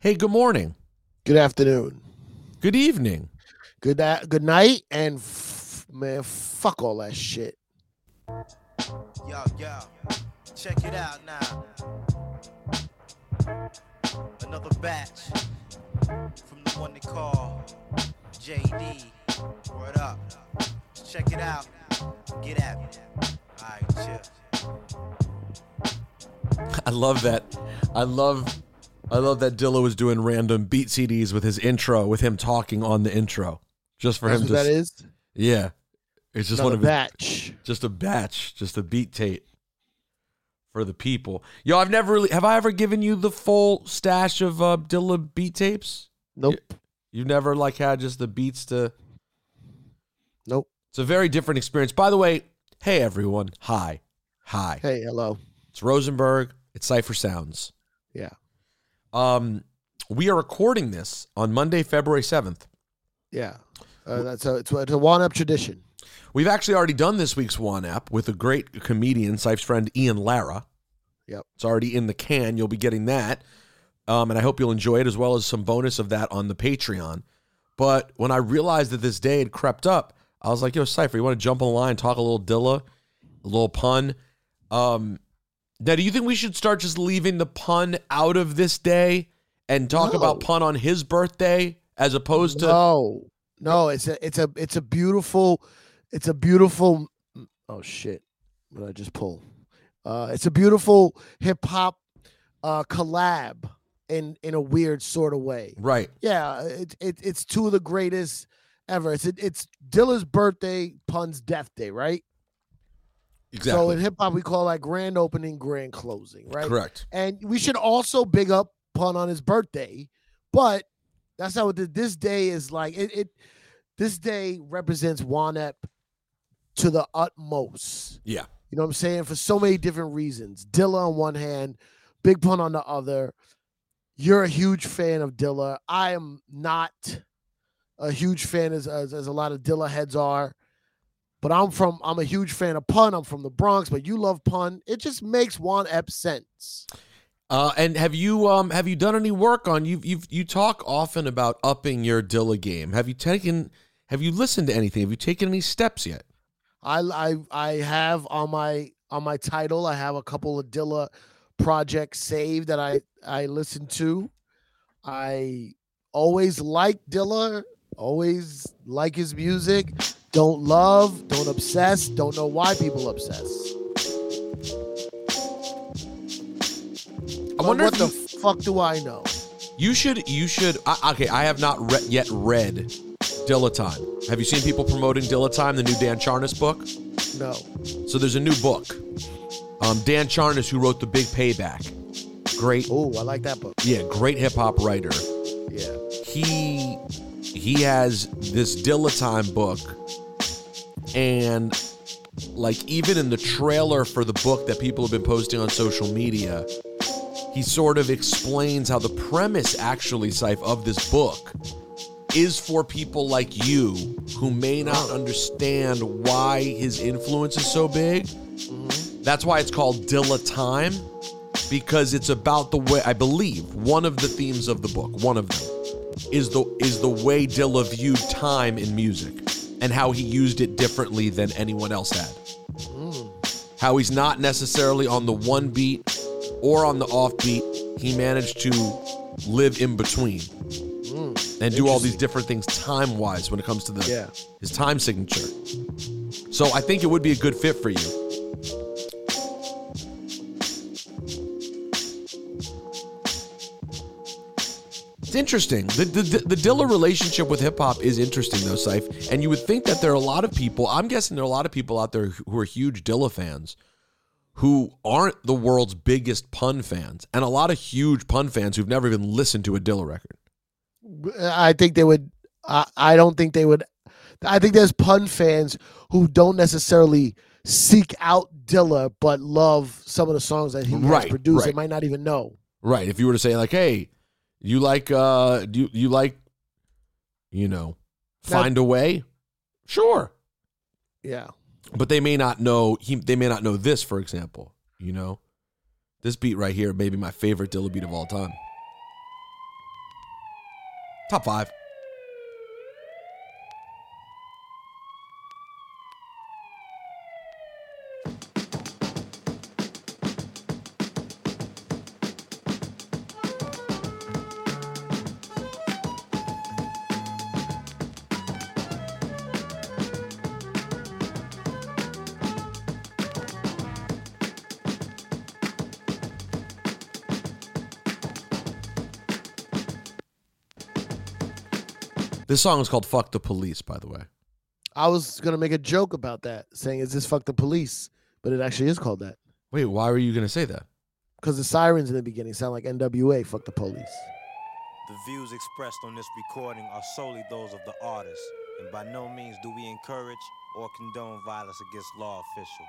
Hey, good morning. Good afternoon. Good evening. Good a- good night, and f- man, fuck all that shit. Yo, yo, check it out now. Another batch from the one they call JD. Word up. Check it out. Get at me. Alright, chill. I love that. I love I love that Dilla was doing random beat CDs with his intro, with him talking on the intro. Just for That's him what to that is. Yeah. It's just Another one of his, batch. just a batch, just a beat tape for the people. Yo, I've never really have I ever given you the full stash of uh Dilla beat tapes? Nope. You've never like had just the beats to Nope. It's a very different experience. By the way, hey everyone. Hi. Hi. Hey, hello. It's Rosenberg. It's Cipha Sounds. Yeah. Um, we are recording this on Monday, February 7th. Yeah. Uh, that's a it's, a- it's a Juan Ep tradition. We've actually already done this week's Juan Ep with a great comedian, Sipes friend Ian Lara. Yep. It's already in the can. You'll be getting that. Um, and I hope you'll enjoy it as well as some bonus of that on the Patreon. But when I realized that this day had crept up, I was like, yo, Cipha, you want to jump on the line, talk a little Dilla, a little pun? Um, now, do you think we should start just leaving the pun out of this day and talk No. about pun on his birthday as opposed to. No, no, it's a it's a it's a beautiful, it's a beautiful. Oh shit! What did I just pull? Uh, it's a beautiful hip hop uh, collab in in a weird sort of way. Right. Yeah, it, it it's two of the greatest ever. It's it's Dilla's birthday, Pun's death day, right? Exactly. So in hip hop, we call that grand opening, grand closing, right? Correct. And we should also big up Pun on his birthday, but that's not what the, this day is like. It, it this day represents Juan Ep to the utmost. Yeah. You know what I'm saying? For so many different reasons. Dilla on one hand, Big Pun on the other. You're a huge fan of Dilla. I am not a huge fan as, as, as a lot of Dilla heads are. But I'm from I'm a huge fan of Pun. I'm from the Bronx, but you love Pun. It just makes Juan Ep sense. Uh, and have you um have you done any work on you you you talk often about upping your Dilla game? Have you taken have you listened to anything? Have you taken any steps yet? I I I have on my on my title. I have a couple of Dilla projects saved that I I listen to. I always like Dilla. Always like his music. Don't love. Don't obsess. Don't know why people obsess. I wonder what the you, fuck do I know? you should you should I, okay. I have not re- yet read Dilla Time. Have you seen people promoting Dilla Time, the new Dan Charnas book? No. So there's a new book. Um, Dan Charnas, who wrote The Big Payback, great, Oh, I like that book. yeah, great hip hop writer. Yeah. he he has this Dilla Time book, and like even in the trailer for the book that people have been posting on social media, he sort of explains how the premise actually, Syph, of this book is for people like you who may not understand why his influence is so big. Mm-hmm. That's why it's called Dilla Time because it's about the way I believe one of the themes of the book, one of them is the is the way Dilla viewed time in music and how he used it differently than anyone else had. How he's not necessarily on the one beat or on the off beat. He managed to live in between and do all these different things time wise when it comes to the Yeah. his time signature. So I think it would be a good fit for you. Interesting. The, the, the Dilla relationship with hip hop is interesting, though, Syph. And you would think that there are a lot of people, I'm guessing there are a lot of people out there who are huge Dilla fans who aren't the world's biggest pun fans, and a lot of huge pun fans who've never even listened to a Dilla record. I think they would. I, I don't think they would. I think there's pun fans who don't necessarily seek out Dilla, but love some of the songs that he Right, has produced. They might not even know. Right. If you were to say like, "Hey, you like uh do you, you like you know, Now- find a way?" Sure. Yeah. But they may not know he they may not know this, for example, you know. This beat right here may be my favorite Dilla beat of all time. Top five. This song is called "Fuck the Police," by the way. I was gonna make a joke about that, saying, "Is this fuck the police?" But it actually is called that Wait, why were you gonna say that? because the sirens in the beginning sound like NWA. Fuck the police. The views expressed on this recording are solely those of the artist, and by no means do we encourage or condone violence against law officials.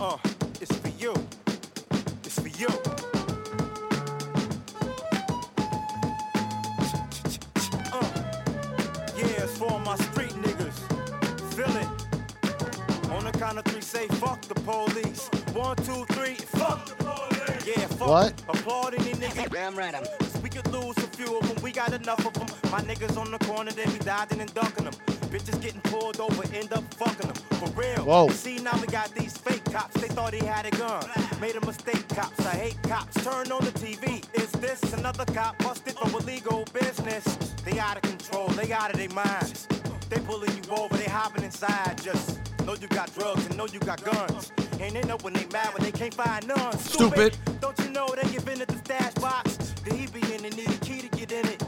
Uh, it's for you. It's for you. My street niggas. Feel it. On the count of three, say fuck the police. One, two, three, fuck the police. Yeah, fuck. What? Applaud any nigga. Damn right I'm. We could lose a few of them, we got enough of them. My niggas on the corner, they be dodging and ducking them. Bitches getting pulled over, end up fucking them. For real. Whoa. See, now we got these fake cops, they thought he had a gun. Made a mistake, cops. I hate cops. Turn on the TV. Is this another cop busted for illegal business? They out of control, they out of their minds. They pulling you over, they hopping inside. Just know you got drugs and know you got guns. And they know when they mad when they can't find none. Stupid. Don't you know they give in at the stash box? The he be in and need a key to get in it.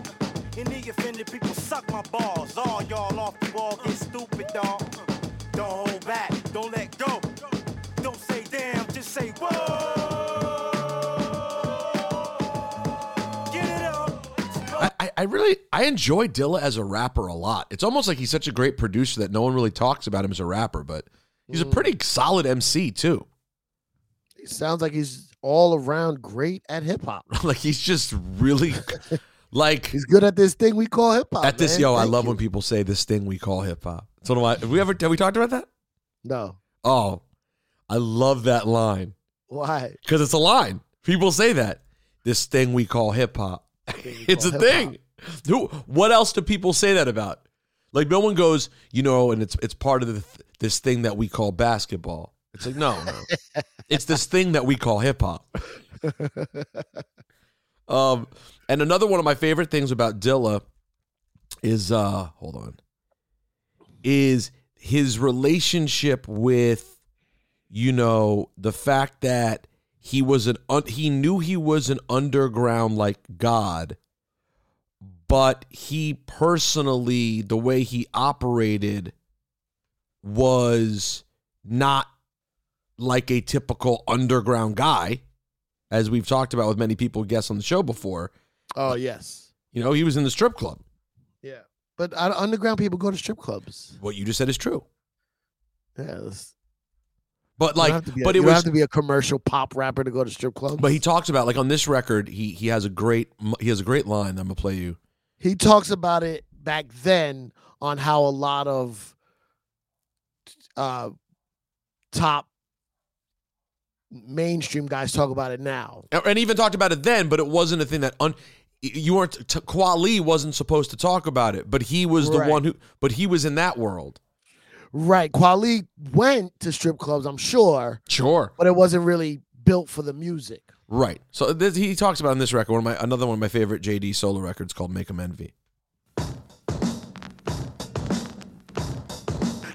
Any offended people suck my balls. All y'all off the wall get stupid, dog. Don't hold back, don't let go. Don't say damn, just say whoa. I, really I enjoy Dilla as a rapper a lot. It's almost like he's such a great producer that no one really talks about him as a rapper, but he's a mm. pretty solid MC too. He sounds like he's all around great at hip hop. like he's just really like He's good at this thing we call hip hop. at this man. yo. I love you. when people say this thing we call hip hop. So do I. Have we ever have we talked about that? No, Oh, I love that line why? because it's a line. People say that this thing we call hip hop. it's a call thing. Who? What else do people say that about? Like no one goes, you know, and it's it's part of the, this thing that we call basketball. It's like no, no, it's this thing that we call hip hop. um, and another one of my favorite things about Dilla is uh, hold on, is his relationship with, you know, the fact that he was an un- he knew he was an underground like god but he personally the way he operated was not like a typical underground guy as we've talked about with many people guests on the show before Oh yes, you know he was in the strip club yeah. But underground people go to strip clubs. what you just said is true Yeah, but like don't have to be a- but you it don't was have to be a commercial pop rapper to go to strip clubs. but he talks about like on this record he he has a great he has a great line that I'm gonna play you he talks about it back then on how a lot of uh top mainstream guys talk about it now. and even talked about it then, but it wasn't a thing that un, you weren't. T- Kweli wasn't supposed to talk about it, but he was the Right. one who. But he was in that world. Right. Kweli went to strip clubs, I'm sure, Sure. but it wasn't really built for the music. Right. So this, he talks about in this record one of my another one of my favorite JD solo records called "Make 'Em Envy."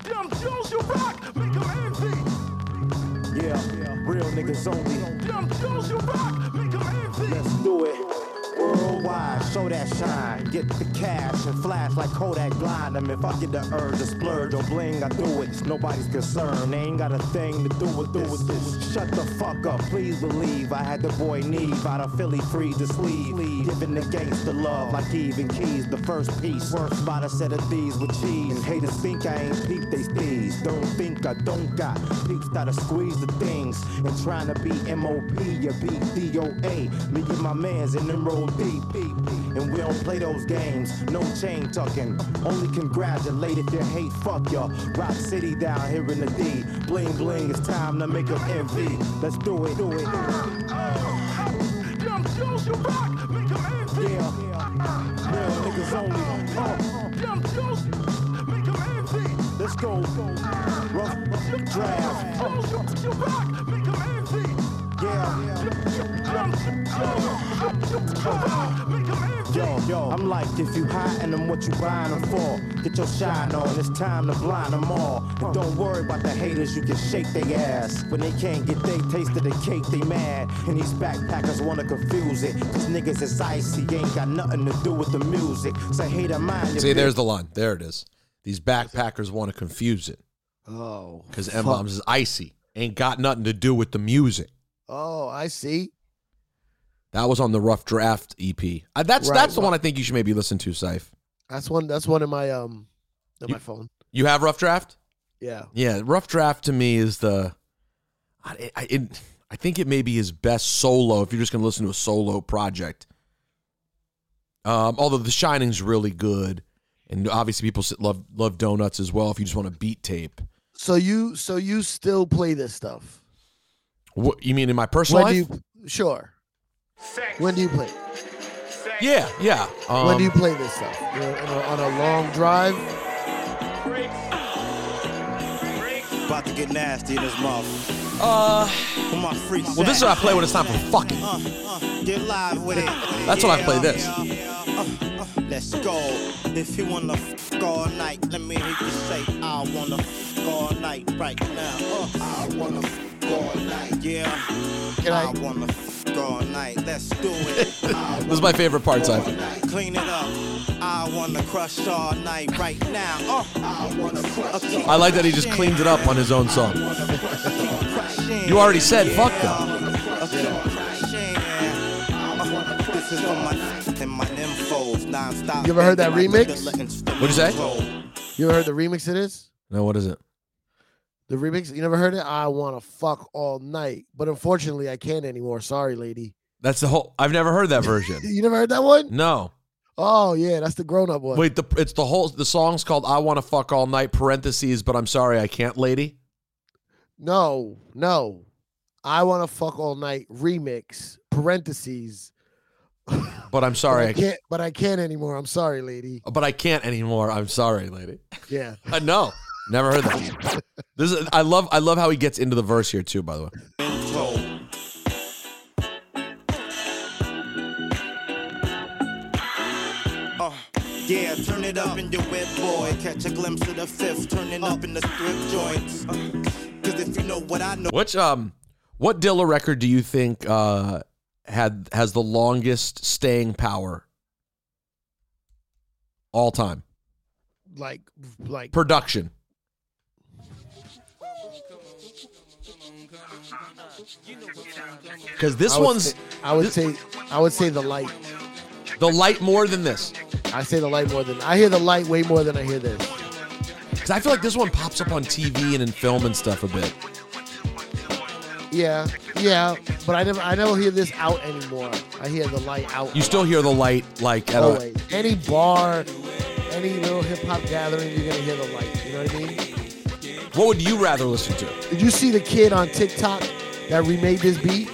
Young Jones, you rock, make 'em envy. Yeah, real niggas only. Young Jones, you rock, make 'em envy. Let's do it. Worldwide, show that shine. Get the cash and flash like Kodak blind. them. if I get the urge to splurge or bling, I do it. Nobody's concerned. They ain't got a thing to do with do with this. Shut the fuck up, please believe. I had the boy Neve out of Philly free to sleeve. Giving the gangster love like Eve and Keys. The first piece. Worked by the set of these with cheese. And haters think I ain't peep they steez. Don't think I don't got peeps that'll squeeze the things. And trying to be MOP, you beat DOA. Me and my mans in them roll And we don't play those games. No chain tucking. Only congratulate if you hate. Fuck ya. Rock City down here in the D. Bling bling, it's time to make make 'em envy. Let's do it. Do it. Young Jones, you You rock, make 'em envy. Yeah, real niggas only. Uh, Young Juice, make 'em envy. let's go. Rough draft. You, you rock, Yo, yo, I'm like, if you hiding them, what you buying them for? Get your shine on, it's time to blind them all. And don't worry about the haters, you can shake their ass. When they can't get they taste of the cake, they mad. And these backpackers wanna confuse it. Cause niggas is icy, ain't got nothing to do with the music. Say, hater mind. your See, there's the line. There it is. These backpackers want to confuse it Oh, because M Bombs is icy. Ain't got nothing to do with the music. Oh, I see. That was on the Rough Draft EP. Uh, that's Right, that's the well- one I think you should maybe listen to, Syph. That's one. That's one in my um, in You- my phone. You have Rough Draft? Yeah. Yeah, Rough Draft to me is the. I, I, it, I think it may be his best solo if you're just going to listen to a solo project. Um, although The Shining's really good, and obviously people sit- love love Donuts as well. If you just want a beat tape, So you, so you still play this stuff? What you mean in my personal When do life? you? Sure. When do you play? yeah, yeah. Um, when do you play this stuff? You know, on, a, on a long drive? About to get nasty in this mouth. Uh, my freaks well, this is what I play when it's time for fucking. Uh, uh, get live with it. That's when I play this. Uh, uh, let's go. If you wanna f all night, let me hear you say, I wanna f all night right now. Uh, I wanna f all night. Yeah. Can I- I wanna f all night. Let's do it. This is my favorite part, Cipha. Clean it up. I wanna crush all night right now. Uh, I wanna crush. I like that he just cleaned it up on his own song. You already said fuck them. This is for my and my nymphos nonstop. You ever heard that remix? What'd you say? You ever heard the remix it is? No, what is it? The remix? You never heard it? I want to fuck all night, but unfortunately, I can't anymore. Sorry, lady. That's the whole. I've never heard that version. You never heard that one? No. Oh yeah, that's the grown-up one. Wait, the it's the whole the song's called "I Want to Fuck All Night." Parentheses, but I'm sorry, I can't, lady. No, no. I want to fuck all night remix. Parentheses. But I'm sorry, but I can't. But I can't anymore. I'm sorry, lady. But I can't anymore. I'm sorry, lady. Yeah. Uh, no, never heard that. This is. I love. I love how he gets into the verse here too. By the way, Uh, yeah, turn it up in your wet boy. Catch a glimpse of the fifth. Turn it up in the strip joints. Uh, Cause if you know what I know. which um, what Dilla record do you think uh had has the longest staying power all time Like, like. production? Because this I one's say- I would say. I would say the light. the light more than this. I say the light more than I hear the light way more than I hear this. Because I feel like this one pops up on TV and in film and stuff a bit. Yeah, yeah, but I never, I never hear this out anymore. I hear the light out. You still hear the light like at a. Any bar, any little hip hop gathering, you're gonna hear the light. You know what I mean? What would you rather listen to? Did you see the kid on TikTok that remade this beat?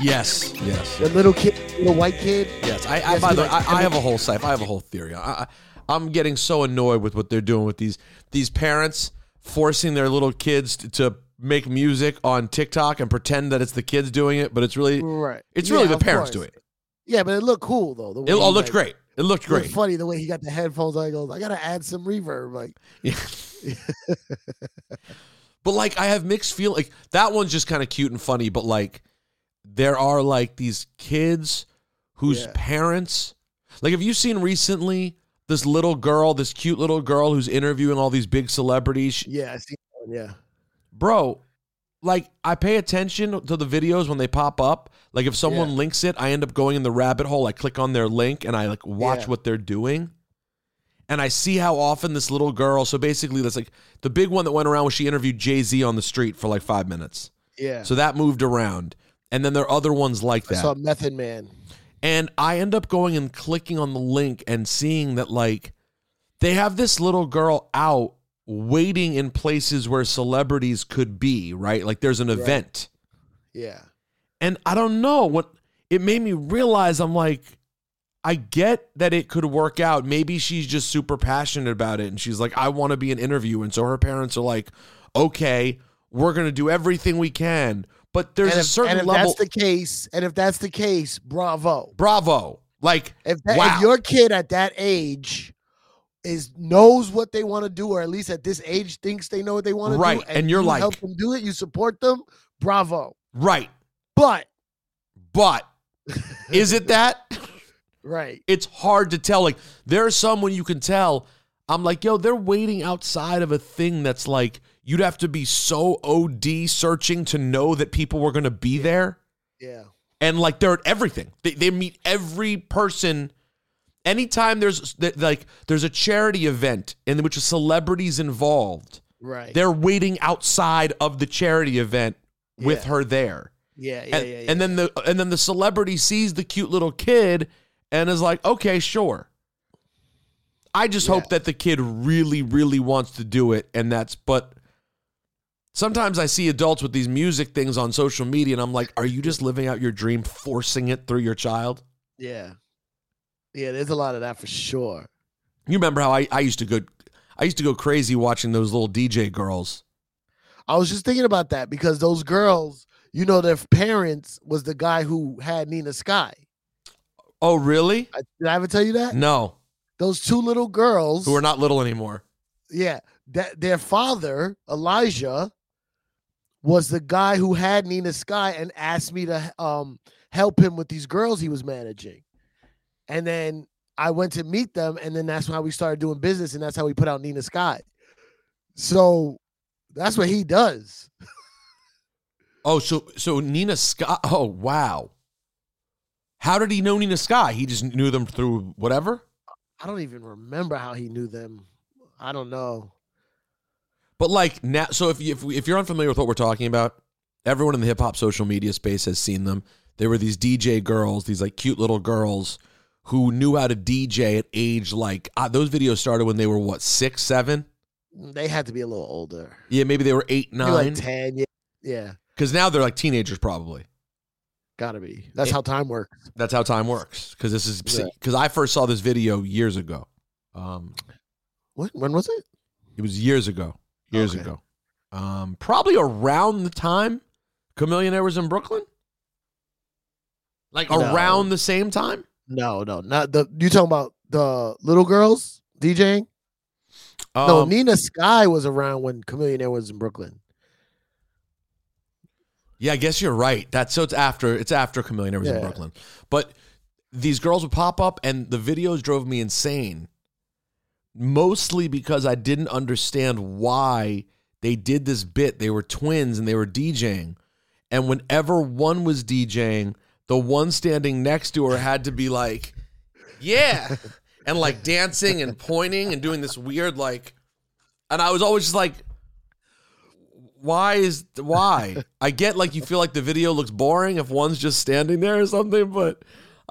Yes, yes, The little kid, little white kid. yes. I, I Yes, by he the way, like- I, I have a whole site. I have a whole theory. I, I, I'm getting so annoyed with what they're doing with these these parents forcing their little kids to, to make music on TikTok and pretend that it's the kids doing it, but it's really Right. it's Yeah, really the of parents course. doing it. Yeah, but it looked cool though. The way It all he, looked like- great. It looked it looked great. funny the way he got the headphones on. He goes, "I gotta add some reverb." Like, Yeah. but like I have mixed feel like that one's just kind of cute and funny, but like there are like these kids whose Yeah. parents like have you seen recently this little girl, this cute little girl who's interviewing all these big celebrities? Yeah, I see. one, Yeah, Bro, like I pay attention to the videos when they pop up. Like if someone Yeah. links it, I end up going in the rabbit hole. I click on their link and I like watch Yeah. what they're doing. And I see how often this little girl, so basically that's like the big one that went around was she interviewed Jay-Z on the street for like 5 minutes. yeah. So that moved around. And then there are other ones like that. I saw Method Man. And I end up going and clicking on the link and seeing that like they have this little girl out waiting in places where celebrities could be, right? Like there's an event. Yeah, And I don't know what it made me realize I'm like, I get that it could work out. Maybe she's just super passionate about it and she's like, I want to be an interview. And so her parents are like, okay, we're going to do everything we can. But there's and a certain and if level. that's the case, and if that's the case, bravo. bravo. Like, If that, wow. if your kid at that age is knows what they want to do, or at least at this age thinks they know what they want to Right, do, and you're you like- help them do it, you support them, bravo. right. But But is it that? right, it's hard to tell. Like there are some when you can tell. I'm like, yo, they're waiting outside of a thing that's like you'd have to be so OD searching to know that people were going to be there, yeah, and like they're at everything. They they meet every person. Anytime there's like there's a charity event in which a celebrity's involved, right, they're waiting outside of the charity event with Yeah. her there yeah, yeah, and, yeah, yeah. and then the and then the celebrity sees the cute little kid and is like, okay, sure. I just Yeah. hope that the kid really, really wants to do it, and that's. But sometimes I see adults with these music things on social media, and I'm like, are you just living out your dream, forcing it through your child? yeah, yeah. There's a lot of that for sure. You remember how I, I used to go, I used to go crazy watching those little DJ girls. I was just thinking about that because those girls, you know, their parents was the guy who had Nina Sky. Oh, really? I, did I ever tell you that? No, Those two little girls who are not little anymore. Yeah, that their father Elijah was the guy who had Nina Sky and asked me to um help him with these girls he was managing, and then I went to meet them, and then that's how we started doing business, and that's how we put out Nina Sky. So that's what he does. Oh, so so Nina Sky. Oh, wow. How did he know Nina Sky? He just knew them through whatever. I don't even remember how he knew them. I don't know. But like now, so if you, if, if you're unfamiliar with what we're talking about, everyone in the hip hop social media space has seen them. They were these DJ girls, these like cute little girls who knew how to DJ at age like uh, those videos started when they were what six, seven. They had to be a little older. Yeah, maybe they were eight, nine. like ten. Yeah, yeah, Because now they're like teenagers, probably. Gotta be. That's It- how time works. That's how time works. Because this is Yeah. because I first saw this video years ago. Um, What? When was it? It was years ago. Years Okay. ago. Um, probably around the time Chameleon was in Brooklyn. Like No. around the same time. No, no, not the. You talking about the little girls DJing? no, Um, Nina Sky was around when Chameleon was in Brooklyn. Yeah, I guess you're right. That's so it's after it's after Chameleon was in Brooklyn. But these girls would pop up, and the videos drove me insane. Mostly because I didn't understand why they did this bit. They were twins and they were DJing. And whenever one was DJing, the one standing next to her had to be like, yeah. And like dancing and pointing and doing this weird, like, and I was always just like, why is, why? I get like you feel like the video looks boring if one's just standing there or something, but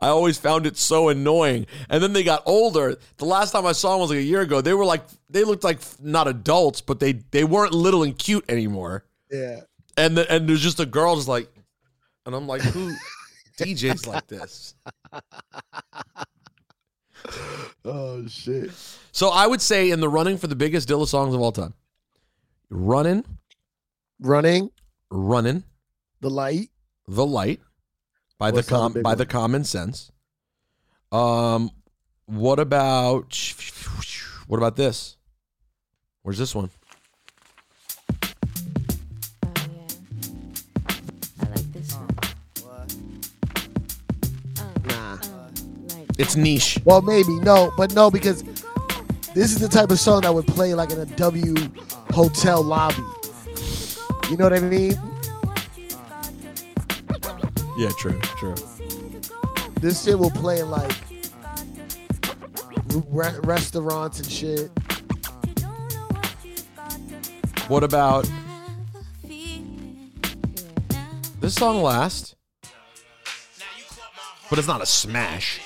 I always found it so annoying. And then they got older. The last time I saw them was like a year ago. They were like, they looked like not adults, but they, they weren't little and cute anymore Yeah. and the, and there's just a girl just like, and I'm like, who DJs like this? Oh shit. So I would say in the running for the biggest Dilla songs of all time, running, Running running, the light. the light by What's the the com big by one? the common sense. Um, what about what about this? Where's this one? Oh, I like this one. Nah. It's niche. Well, maybe no, but no because this is the type of song that would play like in a W hotel lobby. You know what I mean? Yeah, true, true. This shit will play in like re- restaurants and shit. What about this song? Last, but it's not a smash.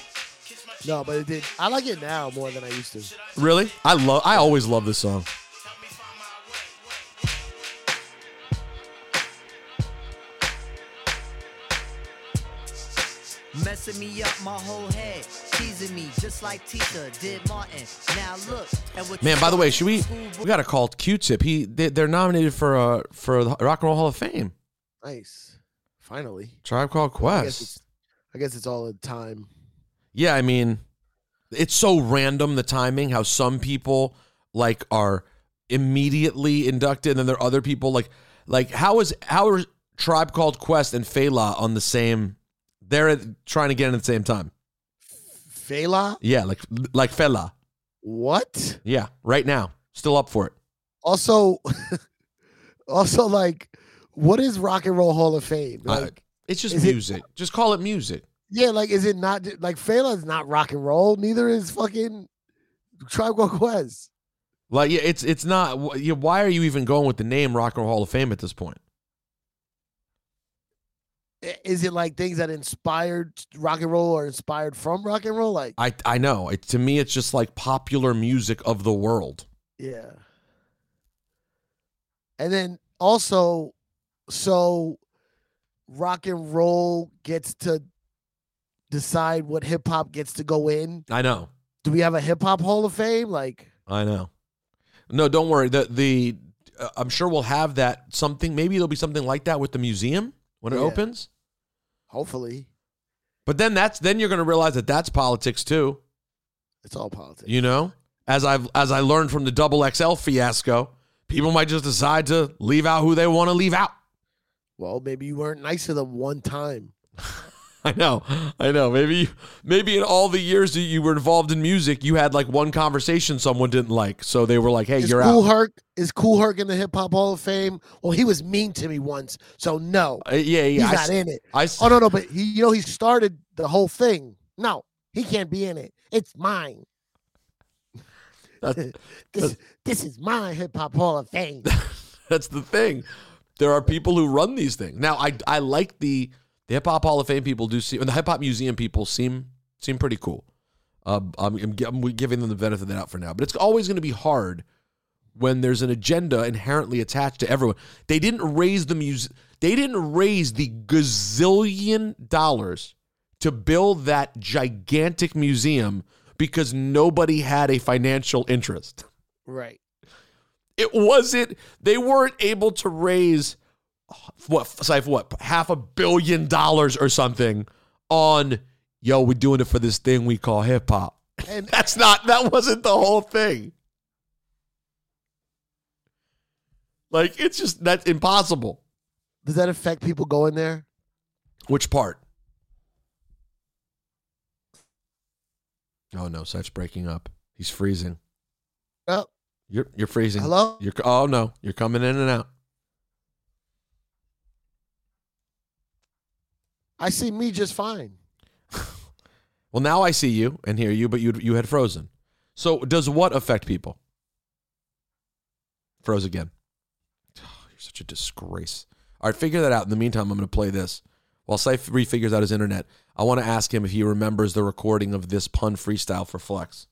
No, but it did. I like it now more than I used to. Really? I love. I always love this song. Messing me up my whole head, teasing me just like Tita did Martin. Now look at what Man, by the way, should we? We got to call Q-Tip. He they, they're nominated for uh for the Rock and Roll Hall of Fame. Nice. Finally. Tribe Called I guess Quest. I guess it's all the time. Yeah, I mean, it's so random the timing. How some people like are immediately inducted, and then there are other people like like how is how are Tribe Called Quest and Fela on the same? They're trying to get in at the same time. Fela? Yeah, like like Fela. What? Yeah, right now, still up for it. Also, also like, what is Rock and Roll Hall of Fame? I- Like, It's just Is it- music. just call it music. yeah, like, is it not like Fela is not rock and roll? Neither is fucking Tribe Called Quest. Like, yeah, it's it's not. why are you even going with the name Rock and Roll Hall of Fame at this point? Is it like things that inspired rock and roll or inspired from rock and roll? Like, I I know. It, to me, it's just like popular music of the world. yeah. And then also, so rock and roll gets to decide what hip hop gets to go in. I know. Do we have a hip hop Hall of Fame? Like, I know. No, don't worry. The the uh, I'm sure we'll have that something. Maybe it'll be something like that with the museum when it oh, Yeah. opens. hopefully, But then that's then you're going to realize that that's politics too. it's all politics. You know, as I've as I learned from the double XL fiasco, people might just decide to leave out who they want to leave out. Well, maybe you weren't nice to them one time. I know, I know. Maybe, maybe in all the years that you were involved in music, you had like one conversation someone didn't like, so they were like, "Hey, Is you're Cool out." Herc is Kool Herc in the Hip Hop Hall of Fame? Well, he was mean to me once, so no, Uh, yeah, he's yeah. I, not s- in it. I s- Oh no, no, but he, you know, he started the whole thing. No, he can't be in it. It's mine. That's- This, this is my Hip Hop Hall of Fame. That's the thing. There are people who run these things. Now, I I like the the Hip Hop Hall of Fame people do seem, and the Hip Hop Museum people seem seem pretty cool. Uh, I'm, I'm, I'm giving them the benefit of the doubt for now, but it's always going to be hard when there's an agenda inherently attached to everyone. They didn't raise the muse. They didn't raise the gazillion dollars to build that gigantic museum because nobody had a financial interest right. it wasn't they weren't able to raise what Saif, what half a billion dollars or something on yo we're doing it for this thing we call hip hop And that's not that wasn't the whole thing. Like it's just that's impossible. Does that affect people going there? which part? Oh no Saif's breaking up. He's freezing. Oh, you're you're freezing. Hello. you're oh no you're coming in and out I see me just fine. Well, now I see you and hear you, but you you had frozen. So does what affect people? Froze again. you're such a disgrace. All right, figure that out. In the meantime, I'm going to play this. While Saif refigures out his internet, I want to ask him if he remembers the recording of this pun freestyle for Flex.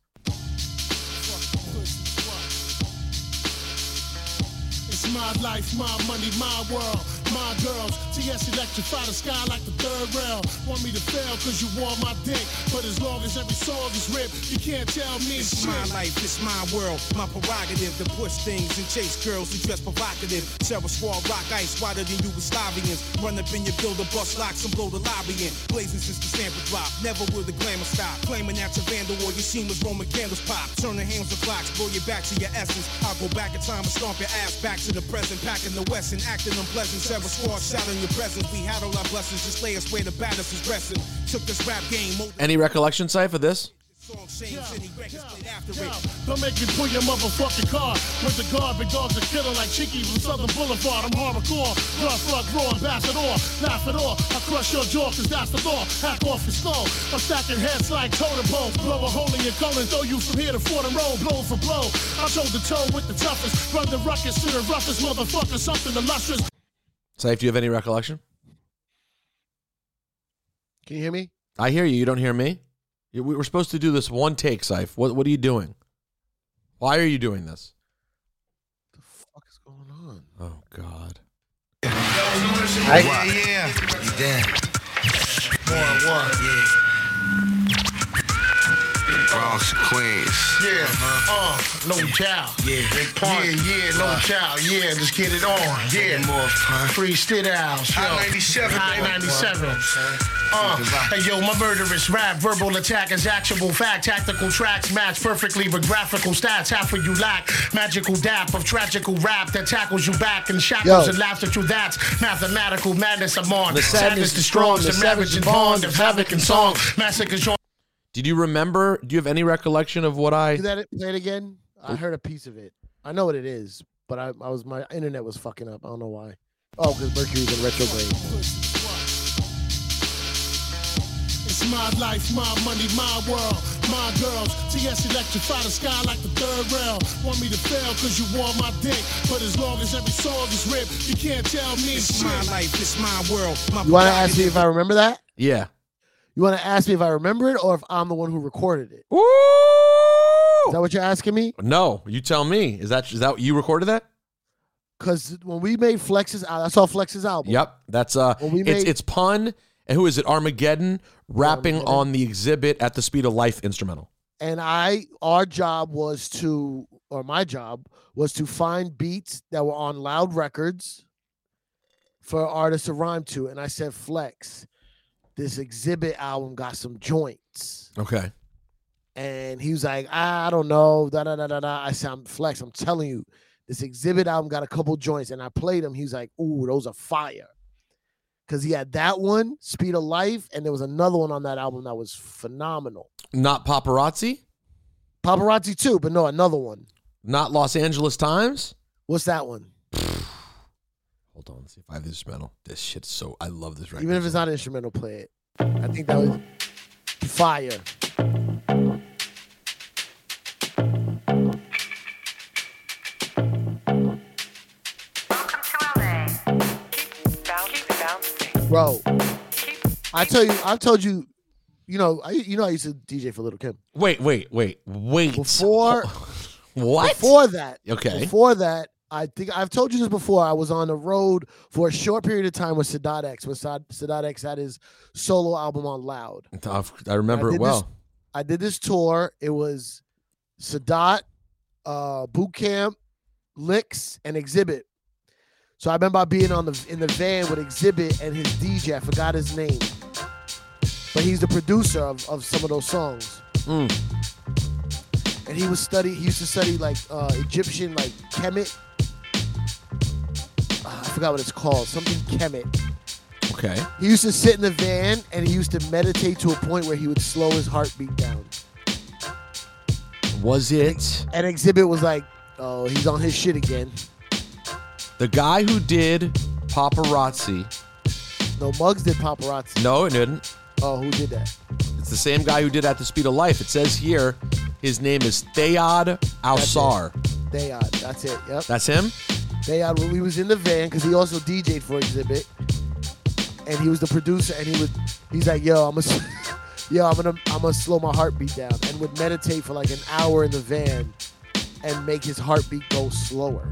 It's my life, my money, my world, my girls. TS electrify the sky like the third rail. Want me to fail cause you want my dick. But as long as every song is ripped, you can't tell me It's shit. my life, it's my world, my prerogative to push things and chase girls who dress provocative. Sarah Swall, rock ice, wider than Yugoslavians. Run up in your builder, bust locks and blow the lobby in. Blazing since the sample drop, never will the glamour stop. Claiming that you're vandal or your was Roman candles pop. Turn the hands of clocks, blow you back to your essence. I'll go back in time and stomp your ass back to the present. Packing the West and acting unpleasant. Sarah Swall, shout in your presence. We had all our blessings, just lay us where the baddest is resting. Took this rap game, molded Any recollection, Saif, for this? song, Shane, City records played after Yo, it. don't make me pull your motherfucking car. With the garbage dogs are killing like Cheeky from Southern Boulevard. I'm hardcore, rough, rock, raw, ambassador. Laugh it off, I crush your jaw cause that's the law. Hack off your skull. I'm stacking heads like totem poles. Blow a hole in your collar and throw you from here to Fort and roll, blow for blow. I toe the toe with the toughest. Run the ruckus to the roughest motherfucker, something illustrious. Saif, do you have any recollection? Can you hear me? I hear you. You don't hear me? We were supposed to do this one take, Saif. What, what are you doing? Why are you doing this? The fuck is going on? Oh, God. Yeah, yeah. You damn. One, one. Bronx, Queens. Yeah, uh, no doubt. Yeah, yeah, yeah, no doubt. Yeah, let's get it on. Yeah, more free stit house. Hot 97, Hot 97. Uh, hey yo, my murderous rap, verbal attack is actual fact. Tactical tracks match perfectly with graphical stats. Half of you lack magical dap of tragical rap that tackles you back and shackles Yo. and laughs at you. That's mathematical madness. I'm on. The sadness, the strong, the the savage savage and and bond bond of of havoc and song. Massacres your Did you remember? Do you have any recollection of what I? Do that. Play it again. I heard a piece of it. I know what it is, but I, I was my internet was fucking up. I don't know why. Oh, because Mercury's in retrograde. It's my life, my money, my world, my girls. TS electrify the sky like the third rail. Want me to fail cause you want my dick. But as long as every song is ripped, you can't tell me It's shit. my life, it's my world. My You want to ask me if I remember that? Yeah. You want to ask me if I remember it or if I'm the one who recorded it? Woo! Is that what you're asking me? No, you tell me. Is that is that you recorded that? Because when we made Flex's, al- I saw Flex's album. Yep. That's uh. Well, we it's it's pun. And who is it? Armageddon rapping Armageddon. on the Xzibit at the speed of life instrumental. and I our job was to or my job was to find beats that were on loud records for artists to rhyme to and I said flex this Xzibit album got some joints Okay. and he was like ah, I don't know da da da da da I said I'm flex I'm telling you this Xzibit album got a couple joints and I played them he was like ooh those are fire because he had that one speed of life and there was another one on that album that was phenomenal Not paparazzi. Paparazzi too, but no, another one. Not Los Angeles Times. What's that one? Hold on. Let's see if I have this instrumental. This shit's so. I love this record. Even if it's not instrumental, play it. I think that was fire. Bro, I tell you, I've told you, you know, I you know I used to DJ for Little Kim. Wait, wait, wait, wait. Before what? Before that, Okay. Before that, I think I've told you this before. I was on the road for a short period of time with Sadat X. When Sad- Sadat X had his solo album on Loud. I've- remember I it well. This, I did this tour. It was Sadat, uh, Boot Camp, Licks, and Xzibit. So I remember being on the in the van with Xzibit and his DJ. I forgot his name, but he's the producer of, of some of those songs. Mm. And he was study. He used to study like uh, Egyptian like Kemet. I forgot what it's called. Something Kemet. Okay. He used to sit in the van and he used to meditate to a point where he would slow his heartbeat down. Was it An Xzibit was like, "Oh, he's on his shit again." the guy who did paparazzi? No, Muggs did paparazzi. No, it didn't. Oh, who did that? It's the same guy who did At the Speed of Life. It says here his name is Thayod Ausar. Dayad. That's it. Yep. That's him? Dayad. Well, we was in the van because he also DJ'd for Xzibit, and he was the producer. And he would, he's like, "Yo, I'm gonna, yo, I'm gonna, I'm gonna slow my heartbeat down," and would meditate for like an hour in the van, and make his heartbeat go slower.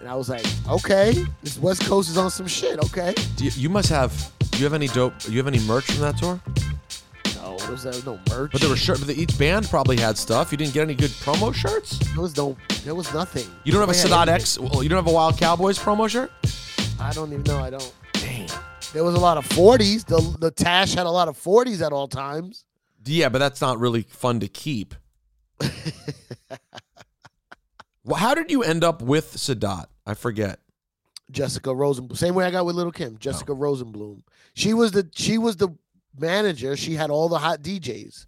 And I was like, "Okay, this West Coast is on some shit." Okay. You, you must have. Do you have any dope? Do you have any merch from that tour? No, there was, there no merch. But there were shirt. But the, each band probably had stuff. You didn't get any good promo shirts. There was no. There was nothing. You don't have a Nobody Sadat X. Well, you don't have a Wild Cowboys promo shirt. I don't even know. I don't. Dang. There was a lot of 40s. The the Tash had a lot of 40s at all times. Yeah, but that's not really fun to keep. well, how did you end up with Sadat? I forget. Jessica Rosenblum. Same way I got with Little Kim. Jessica oh. Rosenblum. She was the she was the manager. She had all the hot DJs.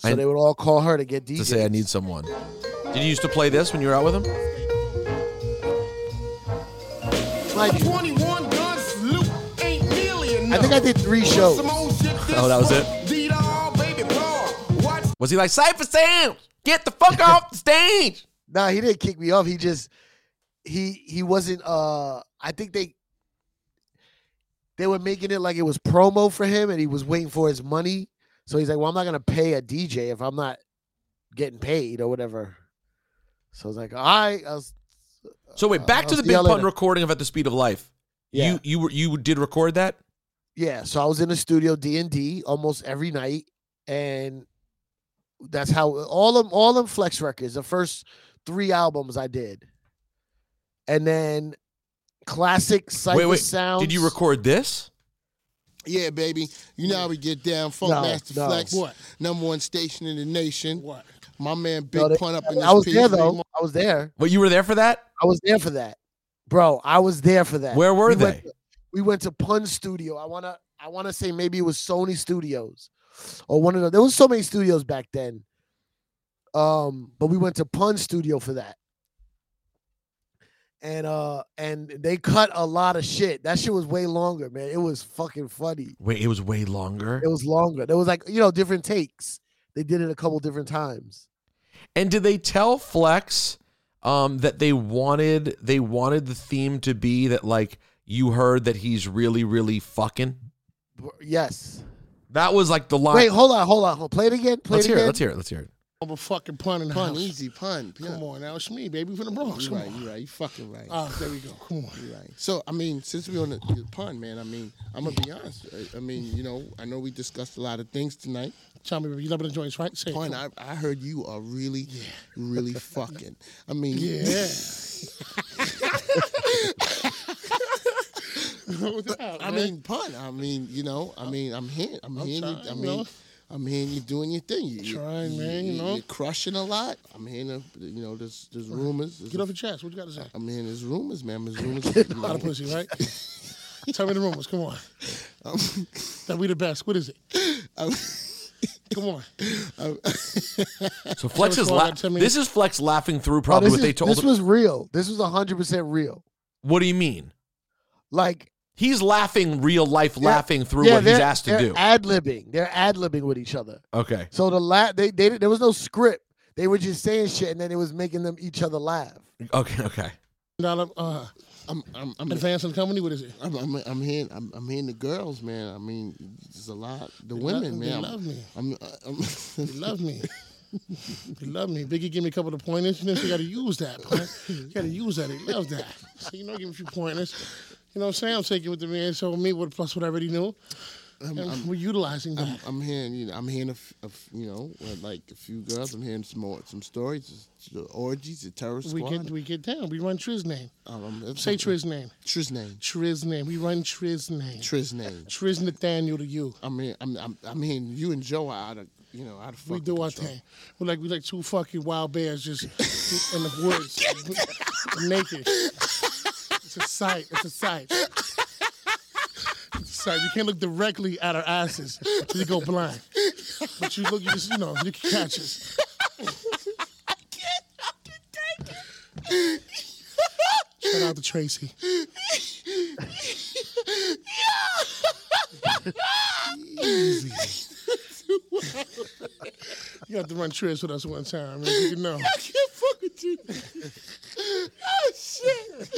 So I- they would all call her to get DJs. To say I need someone. Did you used to play this when you were out with him? Like, 21 guns, loot ain't nearly enough. I think I did three shows. Some old shit this Oh, that was it? fuck, D-Dog, baby Paul. Watch Was he like Cypher Sam? Get the fuck off the stage. Nah, he didn't kick me off. He just he he wasn't uh I think they they were making it like it was promo for him and he was waiting for his money. So he's like, Well, I'm not gonna pay a DJ if I'm not getting paid or whatever. So I was like, all right. I was, So wait, uh, back I'll to the Big Pun recording of At the Speed of Life. Yeah. You you were you did record that? yeah, so I was in the studio D and D almost every night, and that's how all of all them Flex records, the first three albums I did, and then classic Cipha wait, wait. sounds. Did you record this? Yeah, baby. You know how we get down. Funk No, Master no. Flex, What? number one station in the nation. What? My man Big No, they- Pun up in this I was piece. there though. I was there. Well, you were there for that? I was there for that, bro. I was there for that. Where were we they? Went to, we went to Pun Studio. I wanna, I wanna say maybe it was Sony Studios, or one of the. There was so many studios back then. Um, but we went to Pun Studio for that, and uh, and they cut a lot of shit. That shit was way longer, man. It was fucking funny. Wait, it was way longer. It was longer. There was like you know different takes. They did it a couple different times. And did they tell Flex um, that they wanted they wanted the theme to be that like you heard that he's really really fucking? Yes. That was like the line. Wait, hold on, hold on, hold. on. Play it again. Play let's it hear again. it. Let's hear it. Let's hear it. I'm a fucking pun in the Pun, house. easy pun. Come on, now it's me, baby, from the Bronx. You Come right, on. you right. You fucking right. Ah, there we go. Come on. You right. So I mean, since we're on the, the pun, man, I mean, I'm gonna be honest. I, I mean, you know, I know we discussed a lot of things tonight. Tell me, you loving the joints, right? Say it. Pun, I, I heard you are really, really fucking. I mean, Yeah. The hell, I man? mean, pun. I mean, you know, I mean, I'm here. I'm, I'm trying, I you mean, know. I'm hearing you doing your thing. You, you- Trying, man, you know. You're crushing a lot. I'm hearing, a, uh, you know, there's, there's rumors. There's Get off your chest. What you got to say? I'm hearing there's rumors, man. There's rumors. A lot of pussy, right? Tell me the rumors. Come on. that we the best. What is it? Come on. So Flex is Tell la- me- tell me- this is Flex laughing through Oh, probably this what is- they told this him. was real. This was hundred percent real. what do you mean? Like He's laughing real life, Yeah, laughing through yeah, what he's asked to they're do. Ad libbing. They're ad libbing with each other. okay. So the la- they, they there was no script. They were just saying shit, and then it was making them each other laugh. Okay. Okay. Now, uh, I'm, I'm, I'm, advancing company. What is it? I'm, I'm, I'm hearing, I'm, I'm hearing the girls, man. I mean, there's a lot. The They women, love- man. They I'm- love me. I'm, I'm, They love me. They love me. Biggie give me a couple of pointers. You know, so you got to use that. man. You got to use that. They love that. So, you know, give me a few pointers. You know what I'm saying? I'm taking with the man told me, what plus what I already knew. I'm, I'm, we're utilizing that. I'm, I'm hearing, you know, I'm hearing, a, f- a f- you know, like a few girls. I'm hearing some more, some stories, the orgies, the terrorist we squad. get we get down. We run Triz name. Um, I'm- Say Triz name. Triz name. Triz name. We run Triz name. Triz name. Triz Nathaniel to you. I mean, I'm, I'm, I'm hearing you and Joe are out of, you know, out of We do our control. thing. We're like we like two fucking wild bears just in the woods, naked. It's a sight. It's a sight. It's a sight. You can't look directly at our asses, so you go blind. But you look, you just you know, you can catch us. Shout out to Tracy. Easy. You have to run Triz with us one time, man. You know. I can't fuck with you. oh shit.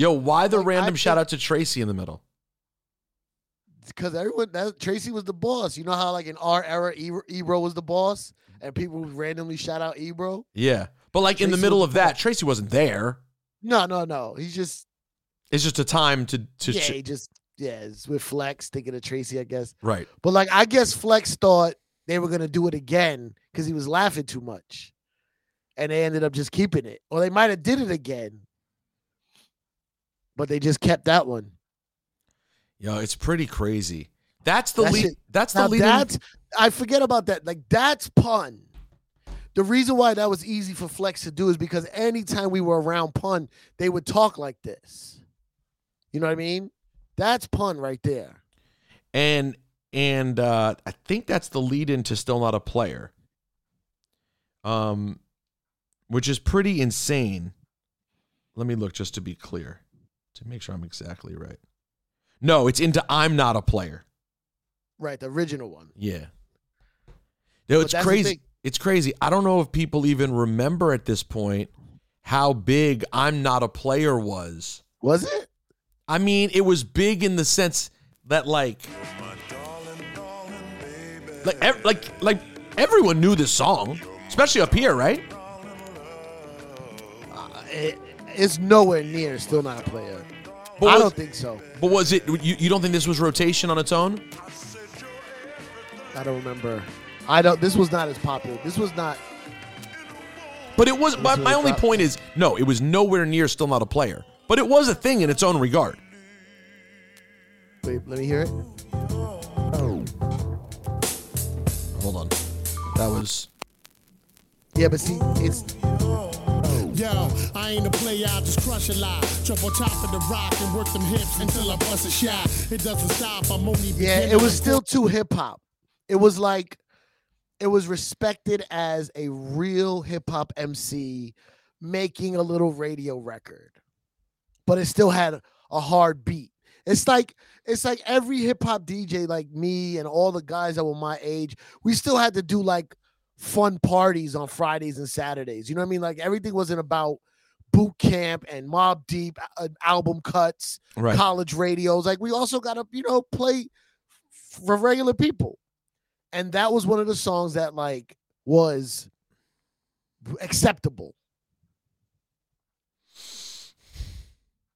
Yo, why the Like, I random think- shout out to Tracy in the middle? Because everyone, that Tracy was the boss. You know how like in our era, Ebro, was the boss, and people would randomly shout out Ebro. Yeah. But like in the middle of that. Tracy wasn't there. No, no, no. He's just It's just a time to to yeah, just yeah. It's with Flex thinking of Tracy, I guess. right. But like, I guess Flex thought they were gonna do it again because he was laughing too much, and they ended up just keeping it, or they might have did it again, but they just kept that one. Yo, it's pretty crazy. That's the lead. That's the Now lead. that's I forget about that. Like that's pun. The reason why that was easy for Flex to do is because anytime we were around pun, they would talk like this. You know what I mean? That's pun right there. and and uh I think that's the lead into still not a player. Um which is pretty insane. Let me look just to be clear to make sure I'm exactly right. No, it's into I'm not a player. Right, the original one. Yeah. No, it's crazy. It's crazy. I don't know if people even remember at this point how big I'm not a player was. Was it? I mean, it was big in the sense that like like ev- like like everyone knew this song, especially up here, right? Uh, it- it's nowhere near still not a player. But I was- don't think so. But was it? You, you don't think this was rotation on its own? I don't remember. I don't. This was not as popular. This was not. But it was. My, my only point is, no, it was nowhere near still not a player. But it was a thing in its own regard. Wait, let me hear it. Oh. Hold on, that was. Yeah, but see, it's Yo, I ain't a player, I just crush a lot. Jump on top of the rock and work them hips until I bust a shot. It doesn't stop, I'm only yeah, it was still too hip hop. It was like it was respected as a real hip hop MC making a little radio record, but it still had a hard beat. It's like it's like every hip hop DJ like me and all the guys that were my age, we still had to do like fun parties on Fridays and Saturdays. You know what I mean? Like everything wasn't about boot camp and Mobb Deep uh, album cuts, Right. college radios. Like we also got to, you know, play for regular people. And that was one of the songs that like was acceptable.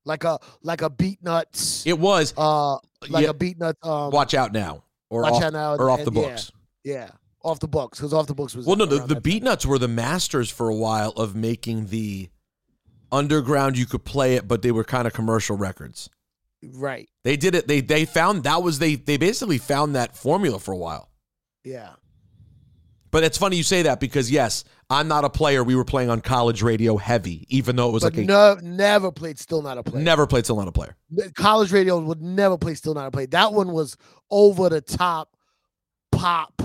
Like a like a Beatnuts. It was. Uh like yeah, a Beatnuts um watch out now, or Watch off, Out Now or off and- the yeah. books. yeah, off the books cuz off the books was Well, no, the, the that Beat were the masters for a while of making the underground. You could play it, but they were kind of commercial records. right. They did it. They they found that was they they basically found that formula for a while. Yeah. But it's funny you say that because yes, I'm not a player. We were playing on college radio heavy, even though it was But like a no, never played still not a player. never played still not a player. College radio would never play still not a play. That one was over the top pop